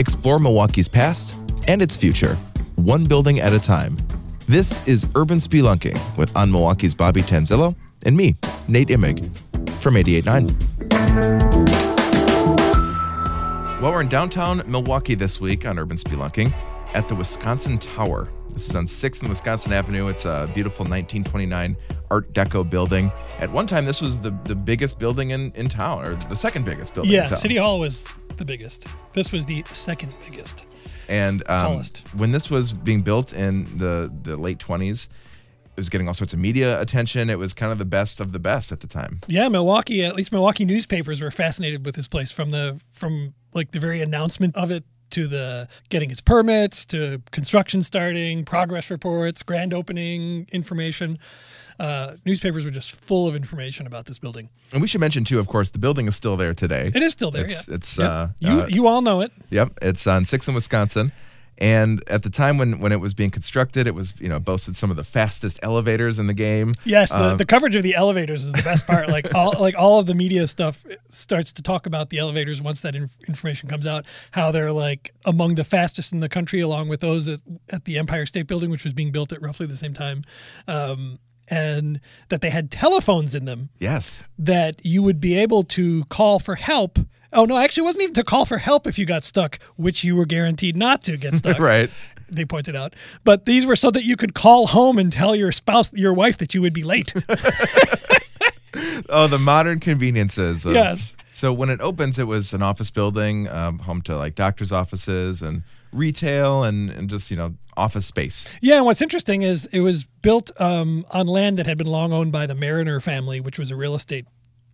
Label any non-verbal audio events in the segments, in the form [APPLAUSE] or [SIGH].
Explore Milwaukee's past and its future, one building at a time. This is Urban Spelunking with On Milwaukee's Bobby Tanzillo and me, Nate Imig, from 88.9. Well, we're in downtown Milwaukee this week on Urban Spelunking at the Wisconsin Tower. This is on 6th and Wisconsin Avenue. It's a beautiful 1929 Art Deco building. At one time, this was the, the biggest building in, in town, or the second biggest building in Yeah, town. City Hall was the biggest. This was the second biggest. And um, Tallest. when this was being built in the, the late 20s, it was getting all sorts of media attention. It was kind of the best of the best at the time. Yeah, Milwaukee. At least Milwaukee newspapers were fascinated with this place from the from like the very announcement of it to the getting its permits to construction starting, progress reports, grand opening information. Uh, newspapers were just full of information about this building. And we should mention, too, of course, the building is still there today. It is still there. It's, yeah. it's Yep. uh, you uh, you all know it. Yep, it's on Sixth in Wisconsin. And at the time when, when it was being constructed, it was you know boasted some of the fastest elevators in the game. Yes, the, Um, the coverage of the elevators is the best part. Like [LAUGHS] all like all of the media stuff starts to talk about the elevators once that inf- information comes out. How they're like among the fastest in the country, along with those at, at the Empire State Building, which was being built at roughly the same time, um, and that they had telephones in them Yes, that you would be able to call for help. Oh no, actually, it wasn't even to call for help if you got stuck, which you were guaranteed not to get [LAUGHS] stuck right. they pointed out. But these were so that you could call home and tell your spouse, your wife, that you would be late. [LAUGHS] [LAUGHS] Oh, the modern conveniences. Of, Yes. So when it opens, it was an office building, um, home to like doctors' offices and retail and, and just you know office space. yeah, and what's interesting is it was built um, on land that had been long owned by the Mariner family, which was a real estate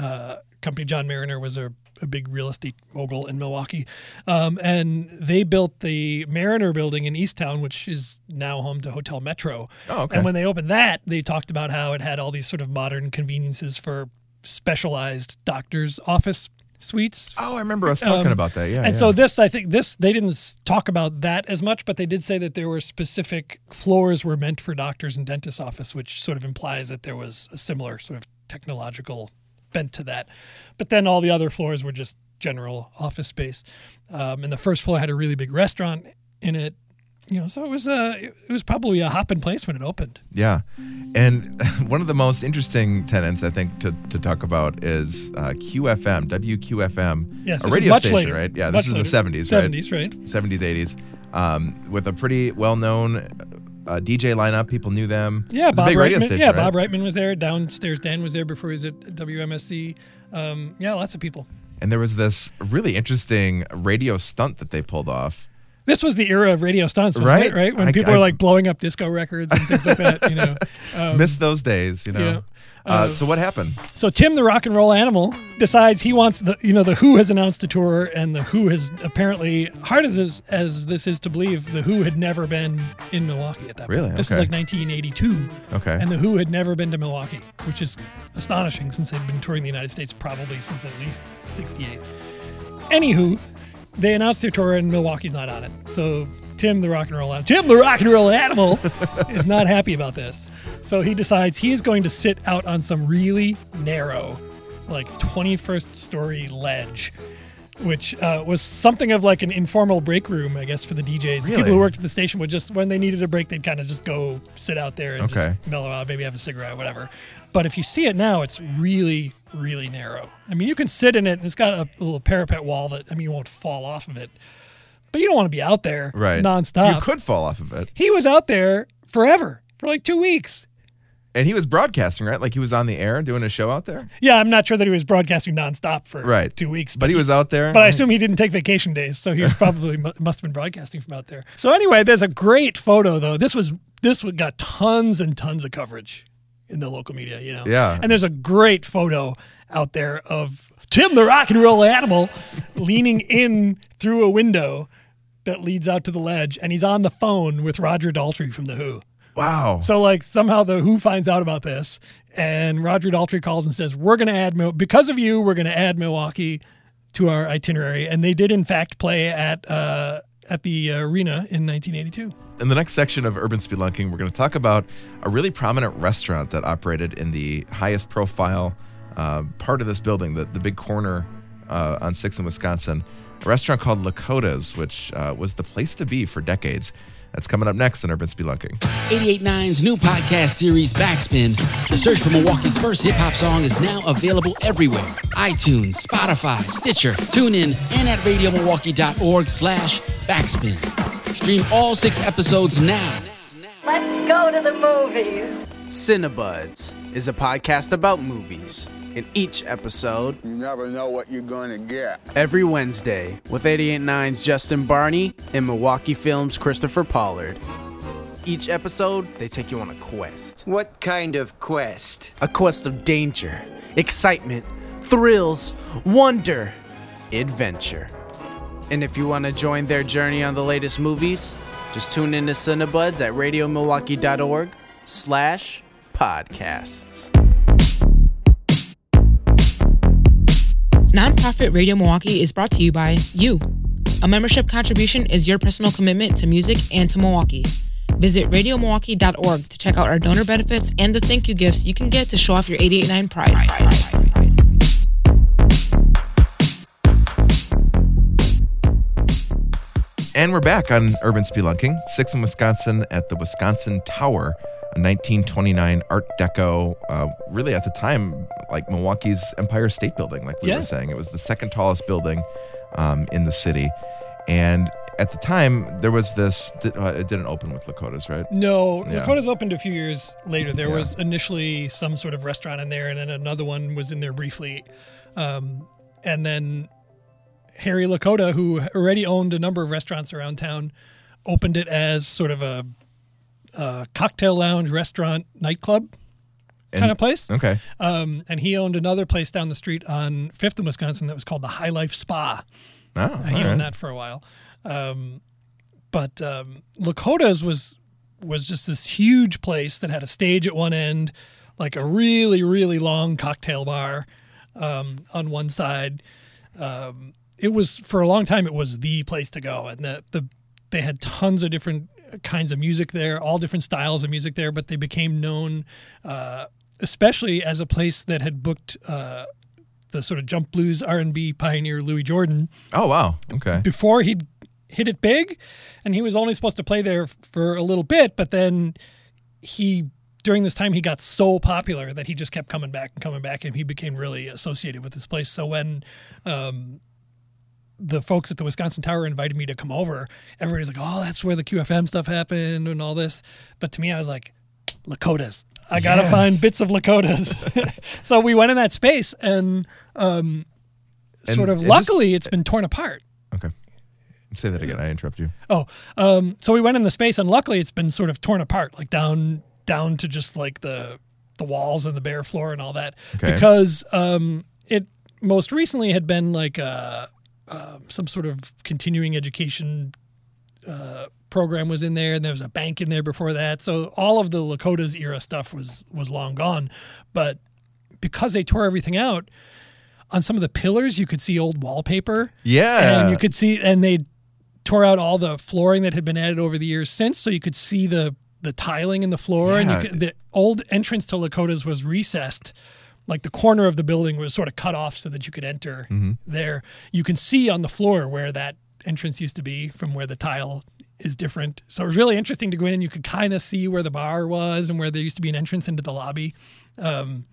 uh, company. John Mariner was a, a big real estate mogul in Milwaukee. Um, and they built the Mariner building in Easttown, which is now home to Hotel Metro. Oh, okay. And when they opened that, they talked about how it had all these sort of modern conveniences for specialized doctors' office suites. Oh, I remember us talking Um, about that. Yeah. and yeah. so this, I think this they didn't talk about that as much, but they did say that there were specific floors were meant for doctors and dentists' office, which sort of implies that there was a similar sort of technological bent to that. But then all the other floors were just general office space, um, and the first floor had a really big restaurant in it. You know, so it was a it was probably a hopping place when it opened. Yeah. And [LAUGHS] one of the most interesting tenants, I think, to, to talk about is uh, QFM, WQFM, Yes, a radio station, later. right? Yeah, Much this is later. the 70s, right? 70s, right? 70s, 80s, um, with a pretty well known uh, DJ lineup. People knew them. Yeah, Bob big Reitman. radio station, yeah, right? Bob Reitman was there. Downstairs, Dan was there before he was at WMSE. Um, yeah, lots of people. And there was this really interesting radio stunt that they pulled off. This was the era of radio stunts, Right? it? Right when I- people I- were like blowing up disco records and things like that. You know. Um, [LAUGHS] Miss those days, you know. yeah. Uh, Uh, so what happened? so Tim, the rock and roll animal, decides he wants the. You know, the Who has announced a tour, and the Who has apparently, hard as is, as this is to believe, the Who had never been in Milwaukee at that point. Really? This Okay. is like 1982. Okay. And the Who had never been to Milwaukee, which is astonishing since they'd been touring the United States probably since at least 68. Anywho, they announced their tour and Milwaukee's not on it. So Tim, the rock and roll animal, Tim, the rock and roll animal, [LAUGHS] is not happy about this. So he decides he is going to sit out on some really narrow, like 21st story ledge. Which uh, was something of like an informal break room, I guess, for the DJs. The people who worked at the station would just, when they needed a break, they'd kind of just go sit out there and Okay. just mellow out, maybe have a cigarette, whatever. But if you see it now, it's really, really narrow. I mean, you can sit in it, and it's got a little parapet wall that I mean, you won't fall off of it. But you don't want to be out there Right. nonstop. You could fall off of it. He was out there forever for like two weeks. And he was broadcasting, right? Like he was on the air doing a show out there. Yeah, I'm not sure that he was broadcasting nonstop for Right. two weeks, But he was out there. But I assume he didn't take vacation days, so he [LAUGHS] was probably must have been broadcasting from out there. So anyway, there's a great photo though. This was this got tons and tons of coverage in the local media, you know. Yeah. And there's a great photo out there of Tim the rock and roll animal leaning in through a window that leads out to the ledge and he's on the phone with Roger Daltrey from the Who. Wow. So like somehow the Who finds out about this, and Roger Daltrey calls and says, "We're going to add because of you. We're going to add Milwaukee to our itinerary." And they did in fact play at uh, at the arena in 1982. In the next section of Urban Spelunking, we're going to talk about a really prominent restaurant that operated in the highest profile uh, part of this building, the, the big corner uh, on 6th and Wisconsin, a restaurant called Lakota's, which uh, was the place to be for decades. That's coming up next in Urban Spelunking. 889's new podcast series, Backspin. The search for Milwaukee's first hip hop song is now available everywhere iTunes, Spotify, Stitcher, TuneIn, and at radiomilwaukee.org slash backspin. Stream all six episodes now. Let's go to the movies. Cinebuds is a podcast about movies. In each episode, You never know what you're gonna get. every Wednesday, with 889's Justin Barney and Milwaukee Films' Christopher Pollard. Each episode, they take you on a quest. What kind of quest? A quest of danger, excitement, thrills, wonder, adventure. And if you want to join their journey on the latest movies, just tune in to Cinebuds at radiomilwaukee.org slash podcasts. Nonprofit Radio Milwaukee is brought to you by you. A membership contribution is your personal commitment to music and to Milwaukee. Visit radiomilwaukee.org to check out our donor benefits and the thank you gifts you can get to show off your 889 pride. And we're back on Urban Spelunking, 6th in Wisconsin at the Wisconsin Tower, a 1929 Art Deco, uh, really at the time, like Milwaukee's Empire State Building, like we Yeah. were saying. It was the second tallest building um, in the city. And at the time, there was this, uh, it didn't open with Lakota's, right? No, Yeah. Lakota's opened a few years later. There Yeah. was initially some sort of restaurant in there, and then another one was in there briefly. Um, and then Harry Lakota, who already owned a number of restaurants around town, opened it as sort of a, a cocktail lounge, restaurant, nightclub And- kind of place. Okay. Um, and he owned another place down the street on Fifth in Wisconsin that was called the High Life Spa. Oh, Uh, he right. owned that for a while. Um, but um, Lakota's was was just this huge place that had a stage at one end, like a really really long cocktail bar um, on one side. Um, it was for a long time. It was the place to go, and the the they had tons of different kinds of music there, all different styles of music there. But they became known, uh, especially as a place that had booked. Uh, the sort of jump blues R and B pioneer Louis Jordan, Oh, wow. Okay. before he'd hit it big and he was only supposed to play there for a little bit but then he during this time he got so popular that he just kept coming back and coming back and he became really associated with this place so when um, the folks at the Wisconsin Tower invited me to come over everybody's like oh that's where the QFM stuff happened and all this but to me I was like Lakotas I gotta Yes. find bits of Lakotas [LAUGHS] so we went in that space and um, And sort of it just- luckily it's been torn apart Okay. Say that again. I interrupt you. Oh, um, so we went in the space, and luckily it's been sort of torn apart, like down down to just like the the walls and the bare floor and all that, Okay. because um, it most recently had been like uh, uh, some sort of continuing education uh, program was in there, and there was a bank in there before that. So all of the Lakota's era stuff was was long gone, but because they tore everything out. On some of the pillars, you could see old wallpaper Yeah. and you could see and they tore out all the flooring that had been added over the years since so you could see the the tiling in the floor and Yeah. you could, the old entrance to lakota's was recessed like the corner of the building was sort of cut off so that you could enter Mm-hmm. there you can see on the floor where that entrance used to be from where the tile is different so it was really interesting to go in and you could kind of see where the bar was and where there used to be an entrance into the lobby um,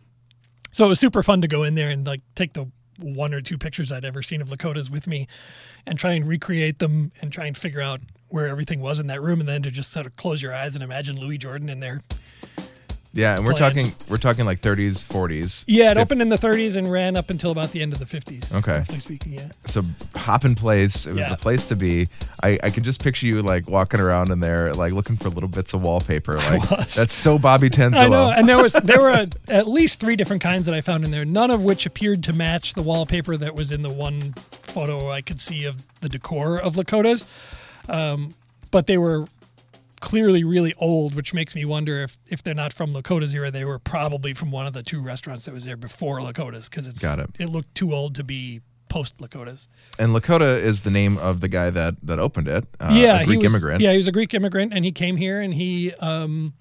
so it was super fun to go in there and like take the one or two pictures I'd ever seen of Lakota's with me and try and recreate them and try and figure out where everything was in that room and then to just sort of close your eyes and imagine Louis Jordan in there. Yeah. And we're planned. talking, we're talking like 30s, 40s. Yeah, it Fif- opened in the 30s and ran up until about the end of the 50s. Okay. Roughly speaking, yeah. so hopping place it was Yeah. the place to be I, I could just picture you like walking around in there like looking for little bits of wallpaper [LAUGHS] like was. that's so bobby tanzillo I know, and there was there were a, at least three different kinds that I found in there. None of which appeared to match the wallpaper that was in the one photo I could see of the decor of Lakota's. Um, but they were clearly really old, which makes me wonder if if they're not from Lakota's era, they were probably from one of the two restaurants that was there before Lakota's because it's Got it. it looked too old to be post Lakota's. and lakota is the name of the guy that that opened it uh, yeah, a greek he was, immigrant Yeah, he was a Greek immigrant, and he came here and he um,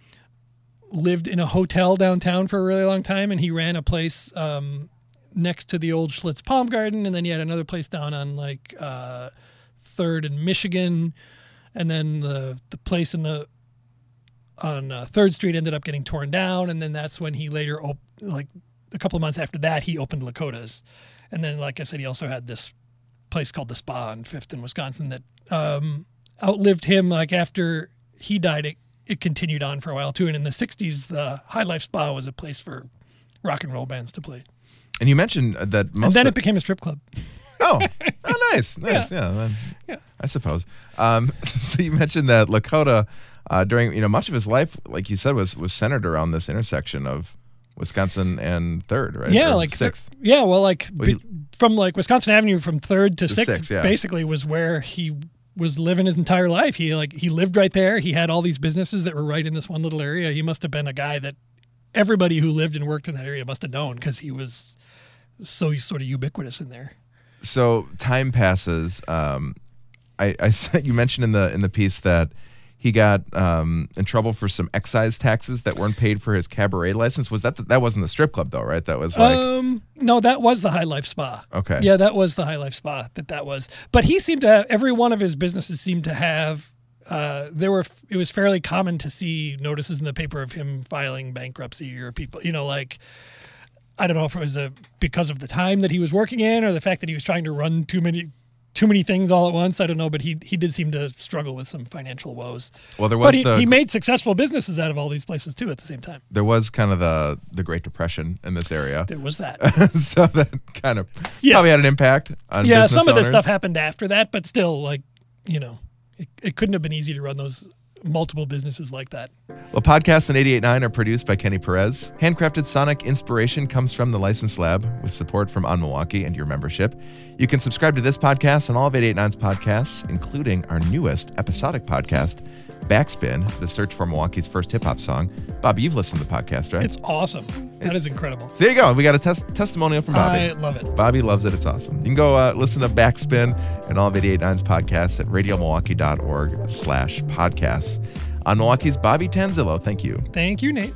lived in a hotel downtown for a really long time, and he ran a place um, next to the old Schlitz Palm Garden, and then he had another place down on like uh, Third and Michigan, and then the the place in the on uh, Third Street ended up getting torn down, and then that's when he later op- like a couple of months after that he opened Lakota's, and then like I said, he also had this place called the Spa on Fifth in Wisconsin that um, outlived him. Like after he died, it it continued on for a while too. And in the '60s, the High Life Spa was a place for rock and roll bands to play. And you mentioned that most. and then it became a strip club. Oh, [LAUGHS] nice, nice, yeah, then- Yeah. I suppose. Um, [LAUGHS] so you mentioned that Lakota, uh, during you know much of his life, like you said, was was centered around this intersection of Wisconsin and Third, right? Yeah, Or like Sixth. Yeah, well, like Well, from like Wisconsin Avenue from Third to To Sixth, Sixth, yeah. basically was where he was living his entire life. He like he lived right there. He had all these businesses that were right in this one little area. He must have been a guy that everybody who lived and worked in that area must have known because he was so sort of ubiquitous in there. So time passes. Um, I, I [LAUGHS] you mentioned in the in the piece that he got um, in trouble for some excise taxes that weren't paid for his cabaret license. Was that the, that wasn't the strip club though, right? That was like um, no, that was the High Life Spa. Okay. Yeah, that was the High Life Spa. That that was. But he seemed to have every one of his businesses seemed to have. Uh, there were. It was fairly common to see notices in the paper of him filing bankruptcy or people. You know, like I don't know if it was a because of the time that he was working in or the fact that he was trying to run too many too many things all at once. I don't know, but he he did seem to struggle with some financial woes. well, there was But he, the he made successful businesses out of all these places too at the same time. there was kind of the the Great Depression in this area. There was that. [LAUGHS] so that kind of Yeah. probably had an impact on yeah, business some of this stuff happened after that, but still, like, you know, it, it couldn't have been easy to run those multiple businesses like that. Well, podcasts on 88.9 are produced by Kenny Perez. Handcrafted sonic inspiration comes from the License Lab with support from On Milwaukee and your membership. You can subscribe to this podcast and all of 88.9's podcasts, including our newest episodic podcast, Backspin, the search for Milwaukee's first hip hop song. Bobby, you've listened to the podcast, right? It's awesome. That is incredible. there you go. We got a tes- testimonial from Bobby. I love it. Bobby loves it. It's awesome. You can go uh, listen to Backspin and all of 88.9's podcasts at radiomilwaukee.org slash podcasts. On Milwaukee's Bobby Tanzillo, thank you. Thank you, Nate.